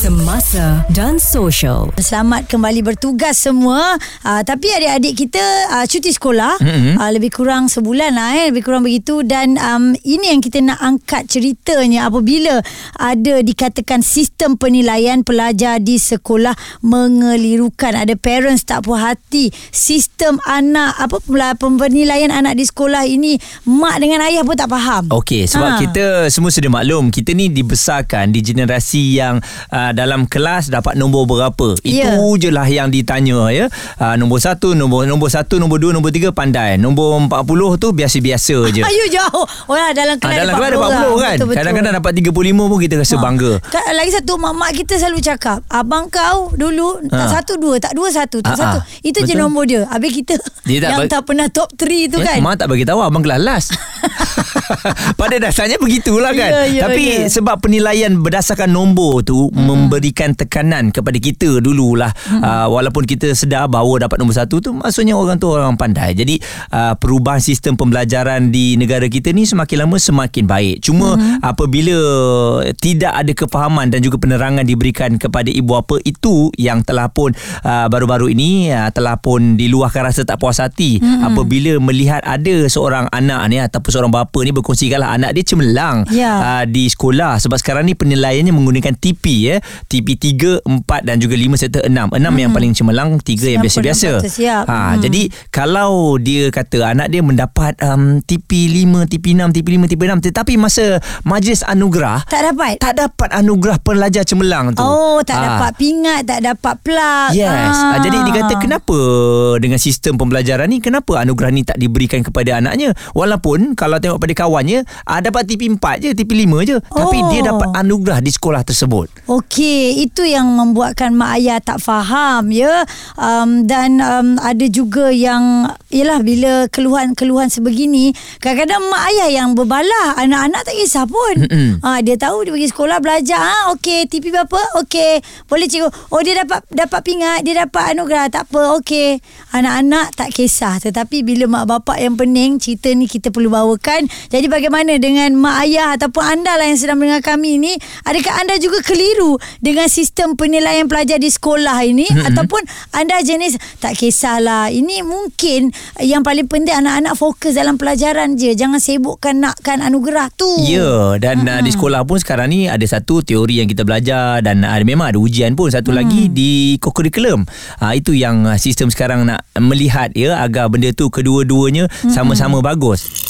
Semasa dan social. Selamat kembali bertugas semua. Uh, tapi adik-adik kita uh, cuti sekolah mm-hmm. uh, lebih kurang sebulan lah eh, lebih kurang begitu dan um, ini yang kita nak angkat ceritanya apabila ada dikatakan sistem penilaian pelajar di sekolah mengelirukan. Ada parents tak puas hati sistem anak apa pula penilaian anak di sekolah ini mak dengan ayah pun tak faham. Okey sebab ha. kita semua sudah maklum kita ni dibesarkan di generasi yang uh, dalam kelas dapat nombor berapa. Yeah. Itu je lah yang ditanya ya. Uh, nombor satu, nombor nombor satu, nombor dua, nombor tiga pandai. Nombor empat puluh tu biasa-biasa je. Ayo jauh. Oh, lah, dalam kelas, uh, dalam kelas ada 40 lah. kan. Kadang-kadang dapat 35 pun kita rasa ha. bangga. Lagi satu mak-mak kita selalu cakap, abang kau dulu tak satu dua, tak dua satu, tak ha. satu. Itu betul. je nombor dia. Habis kita dia tak yang tak pernah top 3 tu ya, kan. Mak tak bagi tahu abang kelas last. Pada dasarnya begitulah kan. Yeah, yeah, Tapi yeah. sebab penilaian berdasarkan nombor tu hmm. Memberikan tekanan kepada kita dululah. Hmm. Uh, walaupun kita sedar bahawa dapat nombor satu tu maksudnya orang tu orang pandai. Jadi uh, perubahan sistem pembelajaran di negara kita ni semakin lama semakin baik. Cuma hmm. apabila tidak ada kefahaman dan juga penerangan diberikan kepada ibu bapa itu yang telah pun uh, baru-baru ini uh, telah pun diluahkan rasa tak puas hati hmm. apabila melihat ada seorang anak ni ataupun seorang bapa ni berkongsikanlah anak dia cemerlang yeah. uh, di sekolah sebab sekarang ni penilaiannya menggunakan TP ya TP 3 4 dan juga 5 serta 6 6 hmm. yang paling cemerlang 3 yang biasa-biasa ha hmm. jadi kalau dia kata anak dia mendapat um, TP 5 TP 6 TP 5 TP 6 tetapi masa majlis anugerah tak dapat tak dapat anugerah pelajar cemerlang tu oh tak ha. dapat pingat tak dapat plug yes ha. Ha, jadi dia kata kenapa dengan sistem pembelajaran ni kenapa anugerah ni tak diberikan kepada anaknya walaupun kalau tengok pada kawannya uh, dapat TP 4 je TP 5 je oh. tapi dia dapat anugerah di sekolah tersebut okey itu yang membuatkan mak ayah tak faham ya. Um, dan um, ada juga yang ialah bila keluhan-keluhan sebegini kadang-kadang mak ayah yang berbalah anak-anak tak kisah pun. Uh, dia tahu dia pergi sekolah belajar. Ha okey TP berapa? Okey boleh cikgu. Oh dia dapat dapat pingat dia dapat anugerah tak apa okey. Anak-anak tak kisah tetapi bila mak bapak yang pening cerita ni kita perlu bawakan. Kan jadi bagaimana dengan mak ayah ataupun anda lah yang sedang mendengar kami ni? Adakah anda juga keliru dengan sistem penilaian pelajar di sekolah ini mm-hmm. ataupun anda jenis tak kisahlah ini mungkin yang paling penting anak-anak fokus dalam pelajaran je jangan sibukkan nakkan anugerah tu ya yeah, dan mm-hmm. uh, di sekolah pun sekarang ni ada satu teori yang kita belajar dan uh, memang ada ujian pun satu mm. lagi di kurikulum uh, itu yang uh, sistem sekarang nak melihat ya agar benda tu kedua-duanya mm-hmm. sama-sama bagus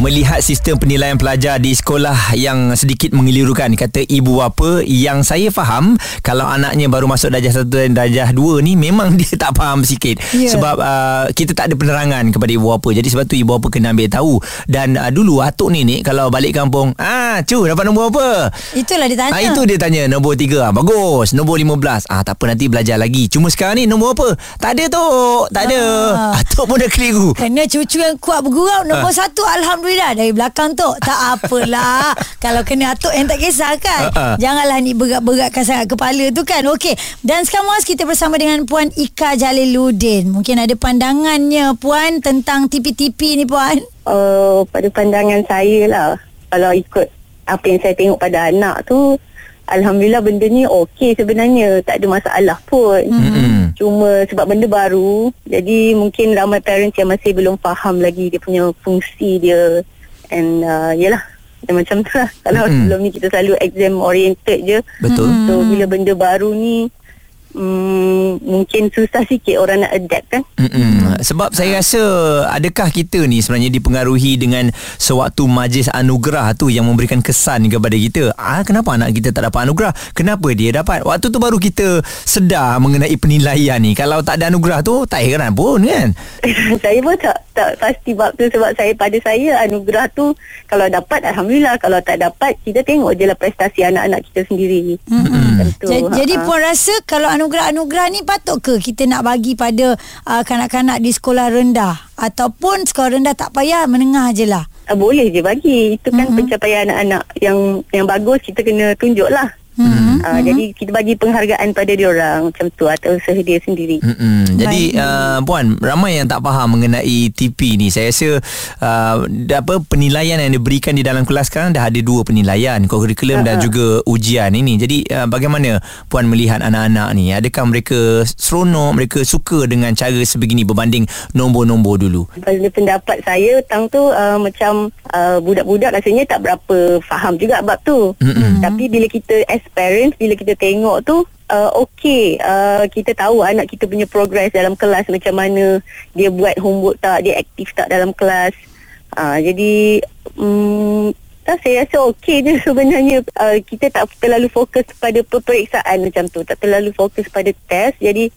melihat sistem penilaian pelajar di sekolah yang sedikit mengelirukan. Kata ibu bapa yang saya faham kalau anaknya baru masuk darjah 1 dan darjah 2 ni memang dia tak faham sikit. Yeah. sebab uh, kita tak ada penerangan kepada ibu bapa. Jadi sebab tu ibu bapa kena ambil tahu. Dan uh, dulu atuk ni kalau balik kampung ah cu dapat nombor apa? Itulah dia tanya. Ah, itu dia tanya. Nombor 3 ah, bagus. Nombor 15 ah tak apa nanti belajar lagi. Cuma sekarang ni nombor apa? Tak ada tu tak ada. Ah. atuk pun dah keliru. Kena cucu yang kuat bergurau. Nombor ah. 1 alhamdulillah Alhamdulillah dari belakang tu? Tak apalah. Kalau kena atuk yang tak kisah kan? Uh-uh. janganlah ni berat-beratkan sangat kepala tu kan? Okey. Dan sekarang mas kita bersama dengan puan Ika Jaliluddin. Mungkin ada pandangannya puan tentang tipi-tipi ni puan? Uh, pada pandangan saya lah. Kalau ikut apa yang saya tengok pada anak tu Alhamdulillah benda ni okey sebenarnya. Tak ada masalah pun. Mm-hmm. Cuma sebab benda baru Jadi mungkin ramai parents yang masih belum faham lagi Dia punya fungsi dia. And uh, yelah Macam tu lah. Kalau mm-hmm. sebelum ni kita selalu exam oriented je. Betul. So bila benda baru ni Hmm, mungkin susah sikit orang nak adapt kan. Mm-mm. Sebab saya rasa adakah kita ni sebenarnya dipengaruhi dengan sewaktu majlis anugerah tu yang memberikan kesan kepada kita. Ah kenapa anak kita tak dapat anugerah? Kenapa dia dapat? Waktu tu baru kita sedar mengenai penilaian ni. Kalau tak ada anugerah tu tak heran pun kan. saya pun tak tak pasti bab tu sebab saya pada saya anugerah tu kalau dapat alhamdulillah kalau tak dapat kita tengok je lah prestasi anak-anak kita sendiri. Mm-hmm. Tentu. Jadi, ha. jadi puan rasa kalau anugerah-anugerah ni patut ke kita nak bagi pada uh, kanak-kanak di sekolah rendah ataupun sekolah rendah tak payah menengah je lah uh, boleh je bagi. Itu kan pencapaian anak-anak yang yang bagus kita kena tunjuk lah. Hmm. Uh, Jadi kita bagi penghargaan pada dia orang macam tu atau usaha dia sendiri. Mm-mm. Jadi Baik. uh, puan ramai yang tak faham mengenai TP ni. Saya rasa uh, apa penilaian yang diberikan di dalam kelas sekarang dah ada dua penilaian, kurikulum dan juga ujian ini. Jadi uh, bagaimana puan melihat anak-anak ni? Adakah mereka seronok, mereka suka dengan cara sebegini berbanding nombor-nombor dulu? Pada pendapat saya tang tu uh, macam uh, budak-budak rasanya tak berapa faham juga bab tu. Mm-mm. Tapi bila kita as parents bila kita tengok tu uh, okey uh, kita tahu anak kita punya progress dalam kelas macam mana dia buat homework tak dia aktif tak dalam kelas. Uh, jadi um, tak saya rasa okey je sebenarnya. Uh, kita tak terlalu fokus pada peperiksaan macam tu tak terlalu fokus pada test. Jadi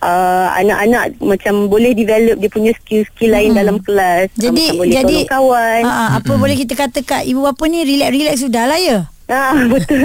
uh, anak-anak macam boleh develop dia punya skill-skill lain dalam kelas. Jadi macam boleh jadi tolong kawan. Ah, apa boleh kita kata kak ibu bapa ni relax-relax sudah lah ya. Ah betul.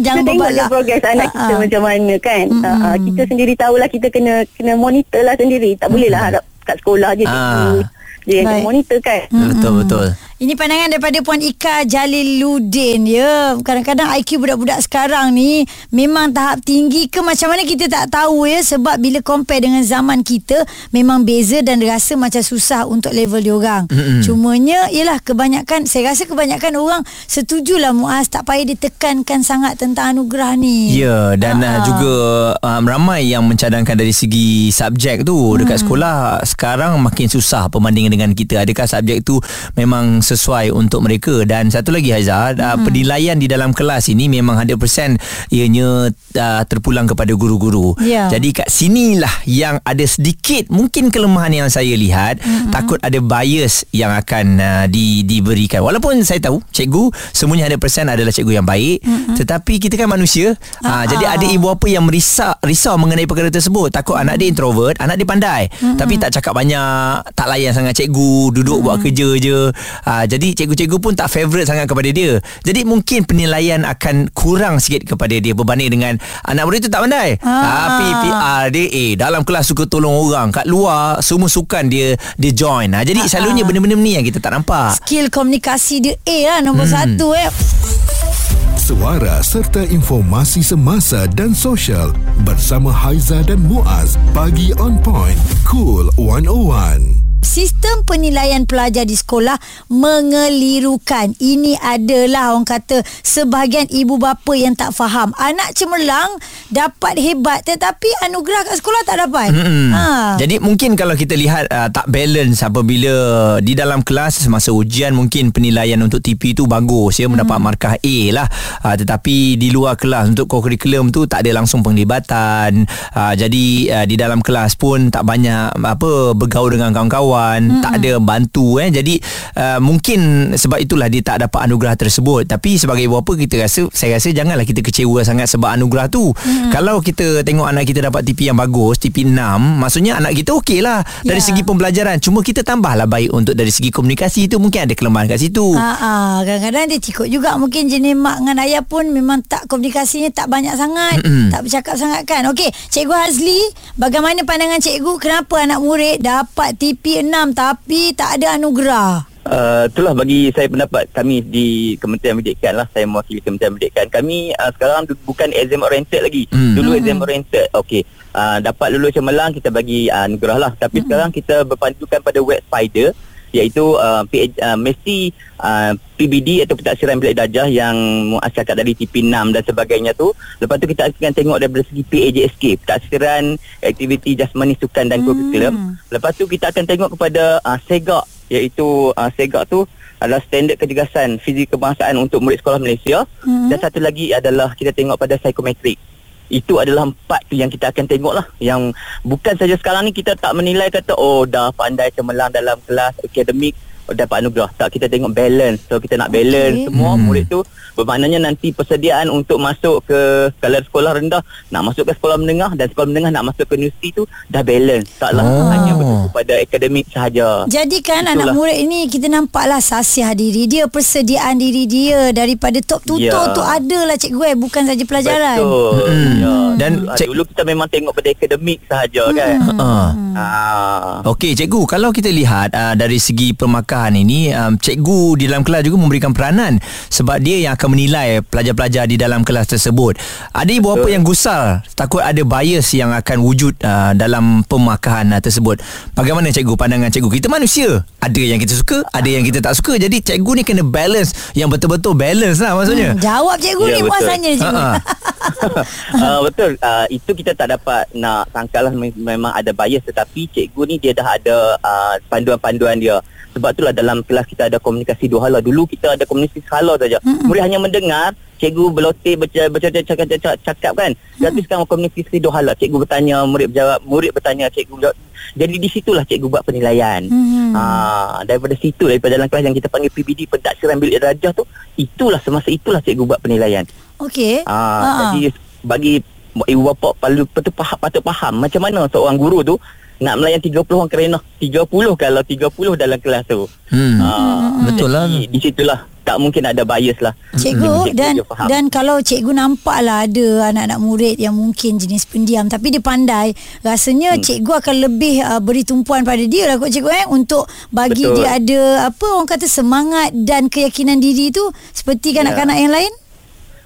Jangan kita tengok je berbalak. progress anak kita Ah, ah. macam mana kan. Ah, ah, kita sendiri tahulah kita kena kena monitor lah sendiri. Tak boleh lah harap kat sekolah je Ah. cikgu dia yang kena monitor kan. Betul betul. Ini pandangan daripada Puan Ika Jaliluddin ya. Kadang-kadang IQ budak-budak sekarang ni memang tahap tinggi ke macam mana kita tak tahu ya sebab bila compare dengan zaman kita memang beza dan rasa macam susah untuk level diorang. Mm-hmm. Cumanya ialah kebanyakan saya rasa kebanyakan orang setujulah Muaz tak payah ditekankan sangat tentang anugerah ni. Ya dan uh, Ah. juga um, ramai yang mencadangkan dari segi subjek tu Hmm. dekat sekolah sekarang makin susah perbandingan dengan kita. Adakah subjek tu memang sesuai untuk mereka dan satu lagi Haiza uh, Hmm. penilaian di dalam kelas ini memang 100% ianya uh, terpulang kepada guru-guru. Ya. Jadi kat sinilah yang ada sedikit mungkin kelemahan yang saya lihat Hmm. takut ada bias yang akan uh, di, diberikan. Walaupun saya tahu cikgu semuanya 100% adalah cikgu yang baik tetapi kita kan manusia. Uh, Hmm. Ah, jadi ah. ada ibu bapa yang merisau risau mengenai perkara tersebut. Takut anak dia introvert, anak dia pandai tapi tak cakap banyak, tak layan sangat cikgu, duduk buat kerja je. Uh, jadi cikgu-cikgu pun tak favourite sangat kepada dia. Jadi mungkin penilaian akan kurang sikit kepada dia berbanding dengan anak murid tu tak pandai. Ah. Tapi PR dia eh dalam kelas suka tolong orang, kat luar semua sukan dia dia join. Ha, jadi selalunya benda-benda ni yang kita tak nampak. Skill komunikasi dia A lah nombor hmm. satu eh. Suara serta informasi semasa dan sosial bersama Haiza dan Muaz. Pagi on point. Cool 101. Sistem penilaian pelajar di sekolah mengelirukan. Ini adalah orang kata sebahagian ibu bapa yang tak faham. Anak cemerlang dapat hebat tetapi anugerah kat sekolah tak dapat. Hmm. Ha. Jadi mungkin kalau kita lihat uh, tak balance apabila di dalam kelas semasa ujian mungkin penilaian untuk TP tu bagus ya mendapat markah A lah. Uh, tetapi di luar kelas untuk kurikulum tu tak ada langsung penglibatan. Uh, jadi uh, di dalam kelas pun tak banyak apa bergaul dengan kawan-kawan, hmm. tak ada bantu eh. Jadi uh, mungkin sebab itulah dia tak dapat anugerah tersebut. Tapi sebagai ibu bapa kita rasa saya rasa janganlah kita kecewa sangat sebab anugerah tu. Hmm. Kalau kita tengok anak kita dapat TP yang bagus, TP 6, maksudnya anak kita okey lah dari Ya. segi pembelajaran. Cuma kita tambahlah baik untuk dari segi komunikasi tu mungkin ada kelemahan kat situ. Ha, kadang-kadang dia cikut juga mungkin jenis mak dengan ayah pun memang tak komunikasinya tak banyak sangat, Mm-mm. tak bercakap sangat kan. Okey, Cikgu Hazli, bagaimana pandangan cikgu kenapa anak murid dapat TP 6 tapi tak ada anugerah? Uh, itulah bagi saya pendapat. Kami di Kementerian Pendidikan lah saya mewakili Kementerian Pendidikan. Kami uh, sekarang du- bukan exam oriented lagi. Hmm. dulu exam oriented. Okey. Uh, dapat lulus cemerlang kita bagi uh, anugerah lah. Tapi sekarang kita berpandukan pada web spider iaitu uh, PH, uh, mesti uh, PBD atau pentaksiran bilik darjah yang Muaz cakap dari TP6 dan sebagainya tu. Lepas tu kita akan tengok daripada segi PAJSK pentaksiran aktiviti jasmani sukan dan kurikulum. Lepas tu kita akan tengok kepada uh, SEGAK iaitu uh, SEGAK tu adalah standard kecergasan fizik kebangsaan untuk murid sekolah Malaysia. Hmm. dan satu lagi adalah kita tengok pada psikometrik itu adalah empat tu yang kita akan tengok lah yang bukan saja sekarang ni kita tak menilai kata oh dah pandai cemerlang dalam kelas akademik dapat anugerah tak kita tengok balance so kita nak balance Okey. semua Hmm. murid tu bermaknanya nanti persediaan untuk masuk ke kalau sekolah rendah nak masuk ke sekolah menengah dan sekolah menengah nak masuk ke universiti tu dah balance taklah Oh. hanya bertumpu kepada akademik sahaja. Jadi kan Itulah. anak murid ini kita nampaklah sasiah diri dia, persediaan diri dia daripada top tutor Ya. tu adalah cikgu eh bukan saja pelajaran. Betul. Hmm. Ya. Dan Ah, cik- dulu kita memang tengok pada akademik sahaja kan. Ah. Ah. Okey cikgu kalau kita lihat uh, dari segi pemakahan ini um, cikgu di dalam kelas juga memberikan peranan sebab dia yang akan menilai pelajar-pelajar di dalam kelas tersebut. Ada ibu apa yang gusar takut ada bias yang akan wujud uh, dalam pemakahan uh, tersebut. Bagaimana cikgu pandangan cikgu? Kita manusia. Ada yang kita suka, ada yang kita tak suka. Jadi cikgu ni kena balance yang betul-betul balance lah maksudnya. Hmm, jawab cikgu Ya, ni betul. muasanya cikgu. Ha-ha. uh, betul uh, itu kita tak dapat nak sangkalah me- memang ada bias tetapi cikgu ni dia dah ada uh, panduan-panduan dia sebab itulah dalam kelas kita ada komunikasi dua hala dulu kita ada komunikasi sehala saja. Murid hanya mendengar cikgu berloteh baca baca cakap cakap, cakap kan? Tapi sekarang komunikasi dua hala cikgu bertanya murid berjawab murid bertanya cikgu berjawab. Jadi di situlah cikgu buat penilaian. Hmm. Ah, daripada situ daripada dalam kelas yang kita panggil PBD pentaksiran bilik darjah tu itulah semasa itulah cikgu buat penilaian. Okey. Ah, jadi bagi ibu bapa perlu patut faham, patut faham macam mana seorang guru tu nak melayan 30 orang kerana 30 kalau 30 dalam kelas tu. Hmm. Ah, Betul lah. jadi Di situlah tak mungkin ada bias lah. Cikgu Cikgu dan dan kalau cikgu nampaklah ada anak-anak murid yang mungkin jenis pendiam tapi dia pandai rasanya hmm. cikgu akan lebih uh, beri tumpuan pada dia lah kot cikgu eh untuk bagi Betul. dia ada apa orang kata semangat dan keyakinan diri tu seperti Ya. kanak-kanak yang lain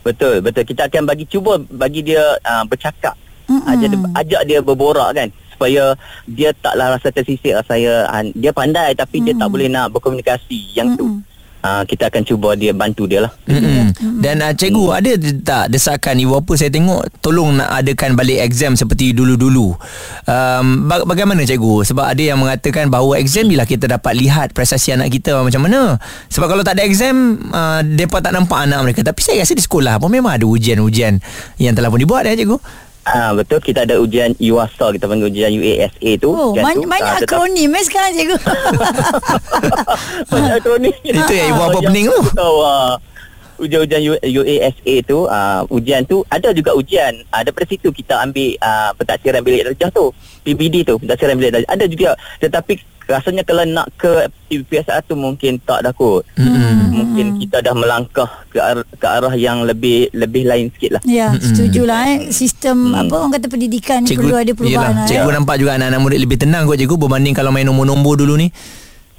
Betul, betul. Kita akan bagi cuba bagi dia uh, bercakap. Ajak dia, ajak dia berborak kan supaya dia taklah rasa tersisih saya uh, dia pandai tapi dia tak boleh nak berkomunikasi yang tu. Uh, kita akan cuba dia bantu dia lah. Mm-mm. Dan uh, cikgu ada tak desakan ibu apa saya tengok tolong nak adakan balik exam seperti dulu-dulu. Um, ba- bagaimana cikgu? Sebab ada yang mengatakan bahawa exam bila kita dapat lihat prestasi anak kita macam mana. Sebab kalau tak ada exam uh, depa tak nampak anak mereka. Tapi saya rasa di sekolah pun memang ada ujian-ujian yang telah pun dibuat ya cikgu. Ah betul kita ada ujian UASA kita panggil ujian UASA tu. oh Ujian banyak, tu, banyak tetap- akronim eh sekarang cikgu banyak akronim. Itu yang ibu apa pening tu. Tahu ah. Ujian-ujian UASA tu uh, ujian tu ada juga ujian uh, daripada situ kita ambil uh, pentaksiran bilik darjah tu PBD tu pentaksiran bilik darjah. Ada juga tetapi rasanya kalau nak ke PSR tu mungkin tak dah kot. Hmm. mungkin kita dah melangkah ke arah, ke arah yang lebih lebih lain sikit lah. Ya setujulah eh. Sistem apa orang kata pendidikan ni perlu ada perubahan yelah, lah, cikgu eh. nampak juga anak-anak murid lebih tenang kot cikgu berbanding kalau main nombor-nombor dulu ni.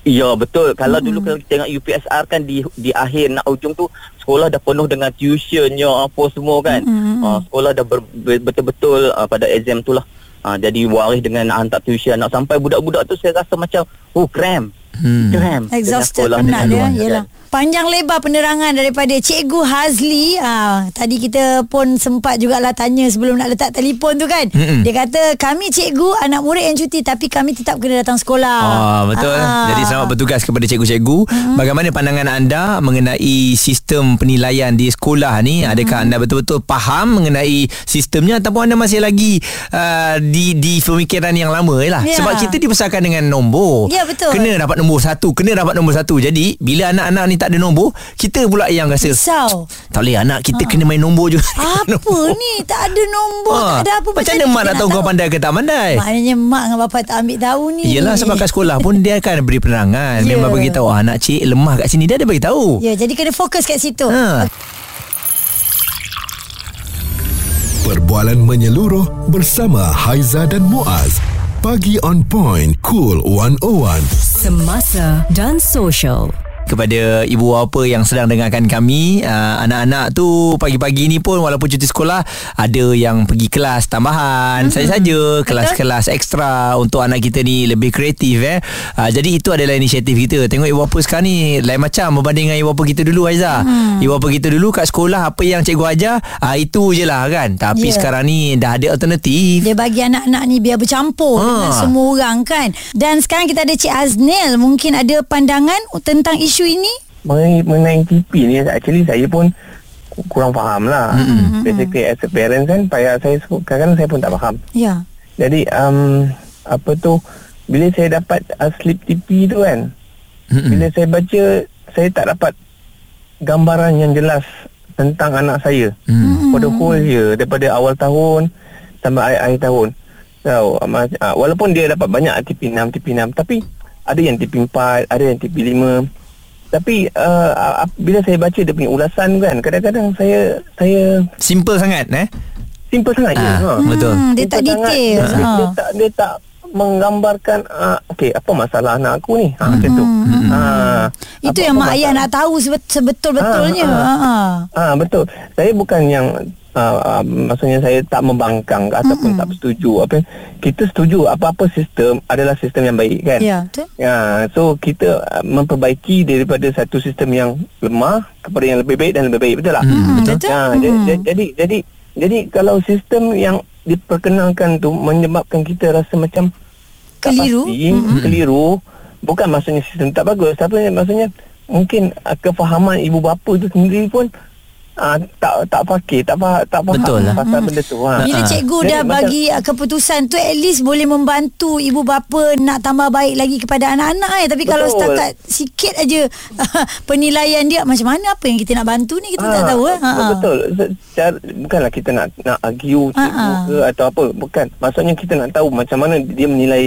Ya betul. Kalau hmm. dulu kalau kita tengok UPSR kan di di akhir nak ujung tu sekolah dah penuh dengan tuitionnya apa semua kan. Hmm. Uh, sekolah dah ber, ber, betul-betul uh, pada exam tu lah. Uh, jadi waris dengan nak hantar tuition nak sampai budak-budak tu saya rasa macam oh cram. Hmm. Cram. dengan Exhausted penat dia. Yelah Panjang lebar penerangan daripada Cikgu Hazli ah, Tadi kita pun sempat jugalah tanya sebelum nak letak telefon tu kan Mm-mm. Dia kata kami cikgu anak murid yang cuti Tapi kami tetap kena datang sekolah Ah betul. Ah. Jadi selamat bertugas kepada cikgu-cikgu. Hmm. Bagaimana pandangan anda mengenai sistem penilaian di sekolah ni? Adakah anda betul-betul faham mengenai sistemnya ataupun anda masih lagi uh, di di pemikiran yang lama je lah. Ya. Sebab kita dibesarkan dengan nombor. Ya, betul. Kena dapat nombor satu, kena dapat nombor satu. Jadi bila anak-anak ni tak ada nombor, kita pula yang rasa Risau tak boleh anak kita kena main nombor juga. Apa ni Tak ada nombor Ah, Tak ada apa Macam mana mak nak tahu kau pandai ke tak pandai? Maknanya mak dengan bapa tak ambil tahu ni Yelah sebab kat sekolah pun dia akan beri penerangan. Ya. Memang bagi tahu ah, anak cik lemah kat sini dia ada bagi tahu. Ya jadi kena fokus kat situ Ha. Perbualan menyeluruh bersama Haiza dan Muaz. Pagi on point, cool 101. Semasa dan social. Kepada ibu bapa yang sedang dengarkan kami uh, anak-anak tu pagi-pagi ni pun walaupun cuti sekolah ada yang pergi kelas tambahan mm-hmm. saja kelas-kelas ekstra untuk anak kita ni lebih kreatif eh uh, jadi itu adalah inisiatif kita tengok ibu bapa sekarang ni lain macam berbanding dengan ibu bapa kita dulu Aiza mm. ibu bapa kita dulu kat sekolah apa yang cikgu ajar uh, itu je lah kan tapi Ya. sekarang ni dah ada alternatif Dia bagi anak-anak ni biar bercampur ha. dengan semua orang kan. Dan sekarang kita ada Cik Aznil. Mungkin ada pandangan tentang isu ini? mengenai, mengenai TP ni actually saya pun ku- kurang faham lah mm-hmm. basically as a parent kan payah saya kadang-kadang saya pun tak faham Ya. jadi um, apa tu bila saya dapat uh, slip TP tu kan mm-hmm. bila saya baca saya tak dapat gambaran yang jelas tentang anak saya Hmm. for the whole year daripada awal tahun sampai akhir, akhir tahun Tahu, uh, mas- uh, walaupun dia dapat banyak TP6, TP6 tapi ada yang TP4, ada yang TP5. Tapi uh, uh, bila saya baca dia punya ulasan kan, kadang-kadang saya saya Simple sangat eh. simple sangat je. Ah, Ha. Betul. Hmm, dia tak Simple detail. Ha. dia tak dia tak menggambarkan uh, okey apa masalah anak aku ni. Ha macam tu. Ha. Itu Apa- yang apa mak ayah nak tahu sebet- sebetul-betulnya. Ah, ah. Ha. Ah betul. Saya bukan yang uh, uh, maksudnya saya tak membangkang ataupun tak bersetuju apa kita setuju apa-apa sistem adalah sistem yang baik kan. Ya, betul. Ya, so kita uh, memperbaiki daripada satu sistem yang lemah kepada yang lebih baik dan lebih baik betul tak? Hmm, betul. Ya, Hmm. jadi, jadi jadi jadi kalau sistem yang diperkenalkan tu menyebabkan kita rasa macam tak Keliru. pasti, keliru bukan maksudnya sistem tak bagus tapi maksudnya mungkin uh, kefahaman ibu bapa tu sendiri pun uh, tak tak fakir tak faham tak faham Betul lah. pasal benda tu ha. Bila Ah. cikgu Jadi dah macam- bagi uh, keputusan tu at least boleh membantu ibu bapa nak tambah baik lagi kepada anak-anak eh. Tapi kalau Betul. setakat sikit aja penilaian dia macam mana apa yang kita nak bantu ni kita tak Ah, tahu eh. Ha, ha. Betul. Secara, bukanlah kita nak nak argue Ah, cikgu ah. ke atau apa. Bukan. Maksudnya kita nak tahu macam mana dia menilai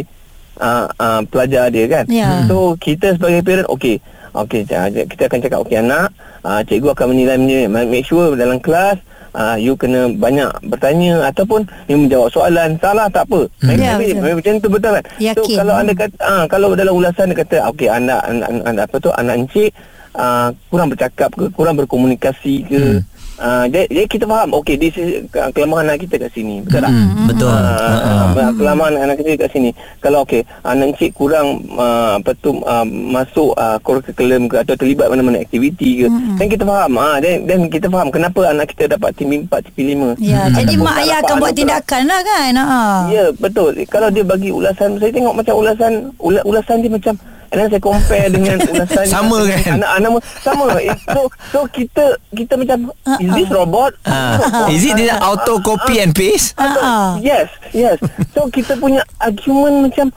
uh, uh, pelajar dia kan. Ya. So kita sebagai parent okey. Okey, kita akan cakap okey anak, uh, cikgu akan menilai. Make sure dalam kelas uh, you kena banyak bertanya ataupun you menjawab soalan. Salah tak apa. Hmm. Ya, betul. macam tu betul kan? So Yakin. kalau anda kata ah kalau dalam ulasan dia kata okey anak, anak, anak apa tu anak encik uh, kurang bercakap ke kurang berkomunikasi ke hmm. Uh, jadi, jadi kita faham okey this is ke- kelemahan anak kita kat sini betul tak Hmm, betul. Ah, Ha, ha. uh, kelemahan anak kita kat sini kalau okey anak encik kurang uh, apa tu uh, masuk uh, curriculum ke atau terlibat mana-mana aktiviti ke Hmm. dan kita faham ah dan dan kita faham kenapa anak kita dapat tim 4 tim 5 Ya, jadi mak ayah akan buat tindakan lah kan. Ha. Ya betul Kalau dia bagi ulasan Saya tengok macam ulasan ula, Ulasan dia macam Then saya compare dengan ulasan Sama kan? Anak-anak Sama Eh, So so kita Kita macam Is this robot? Ha. Is it dia auto copy and paste? Ha, ha. Yes Yes So kita punya argument macam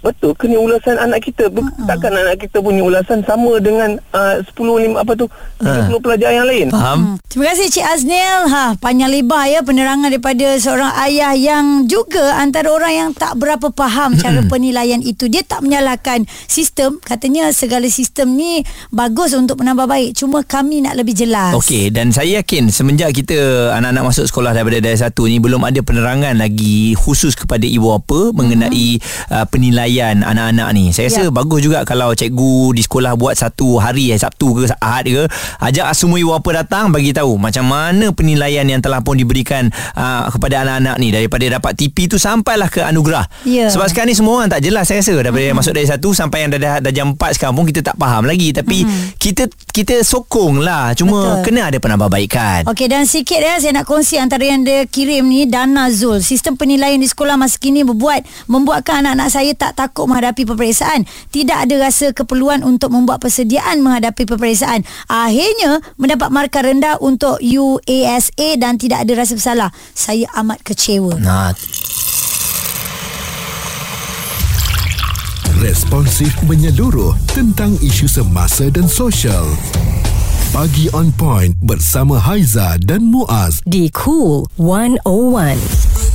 Betul ke ni ulasan anak kita Be- Takkan anak kita punya ulasan Sama dengan uh, 10 lima, Apa tu 30 pelajar yang lain Faham? Terima kasih Cik Aznil. Ha, panjang lebar ya penerangan daripada seorang ayah yang juga antara orang yang tak berapa faham cara penilaian itu. Dia tak menyalahkan sistem. Katanya segala sistem ni bagus untuk menambah baik. Cuma kami nak lebih jelas. Okey dan saya yakin semenjak kita anak-anak masuk sekolah daripada darjah satu ni belum ada penerangan lagi khusus kepada ibu bapa mengenai uh, penilaian anak-anak ni. Saya rasa Ya. bagus juga kalau cikgu di sekolah buat satu hari eh Sabtu ke Ahad ke ajak semua ibu bapa datang bagi tahu macam mana penilaian yang telah pun diberikan uh, kepada anak-anak ni daripada dapat TP tu sampailah ke anugerah. Ya. Sebab sekarang ni semua orang tak jelas saya rasa daripada hmm. masuk darjah satu sampai yang dah darjah empat sekarang pun kita tak faham lagi tapi hmm. kita kita sokong lah cuma Betul. kena ada penambahbaikan. Okey dan sikit ya saya nak kongsi antara yang dia kirim ni Dana Zul. Sistem penilaian di sekolah masa kini berbuat membuatkan anak-anak saya tak takut menghadapi peperiksaan. Tidak ada rasa keperluan untuk membuat persediaan menghadapi peperiksaan. Akhirnya mendapat markah rendah untuk UASA dan tidak ada rasa bersalah. Saya amat kecewa. Nah, Responsif menyeluruh tentang isu semasa dan sosial. Pagi on point bersama Haiza dan Muaz. Di Cool 101.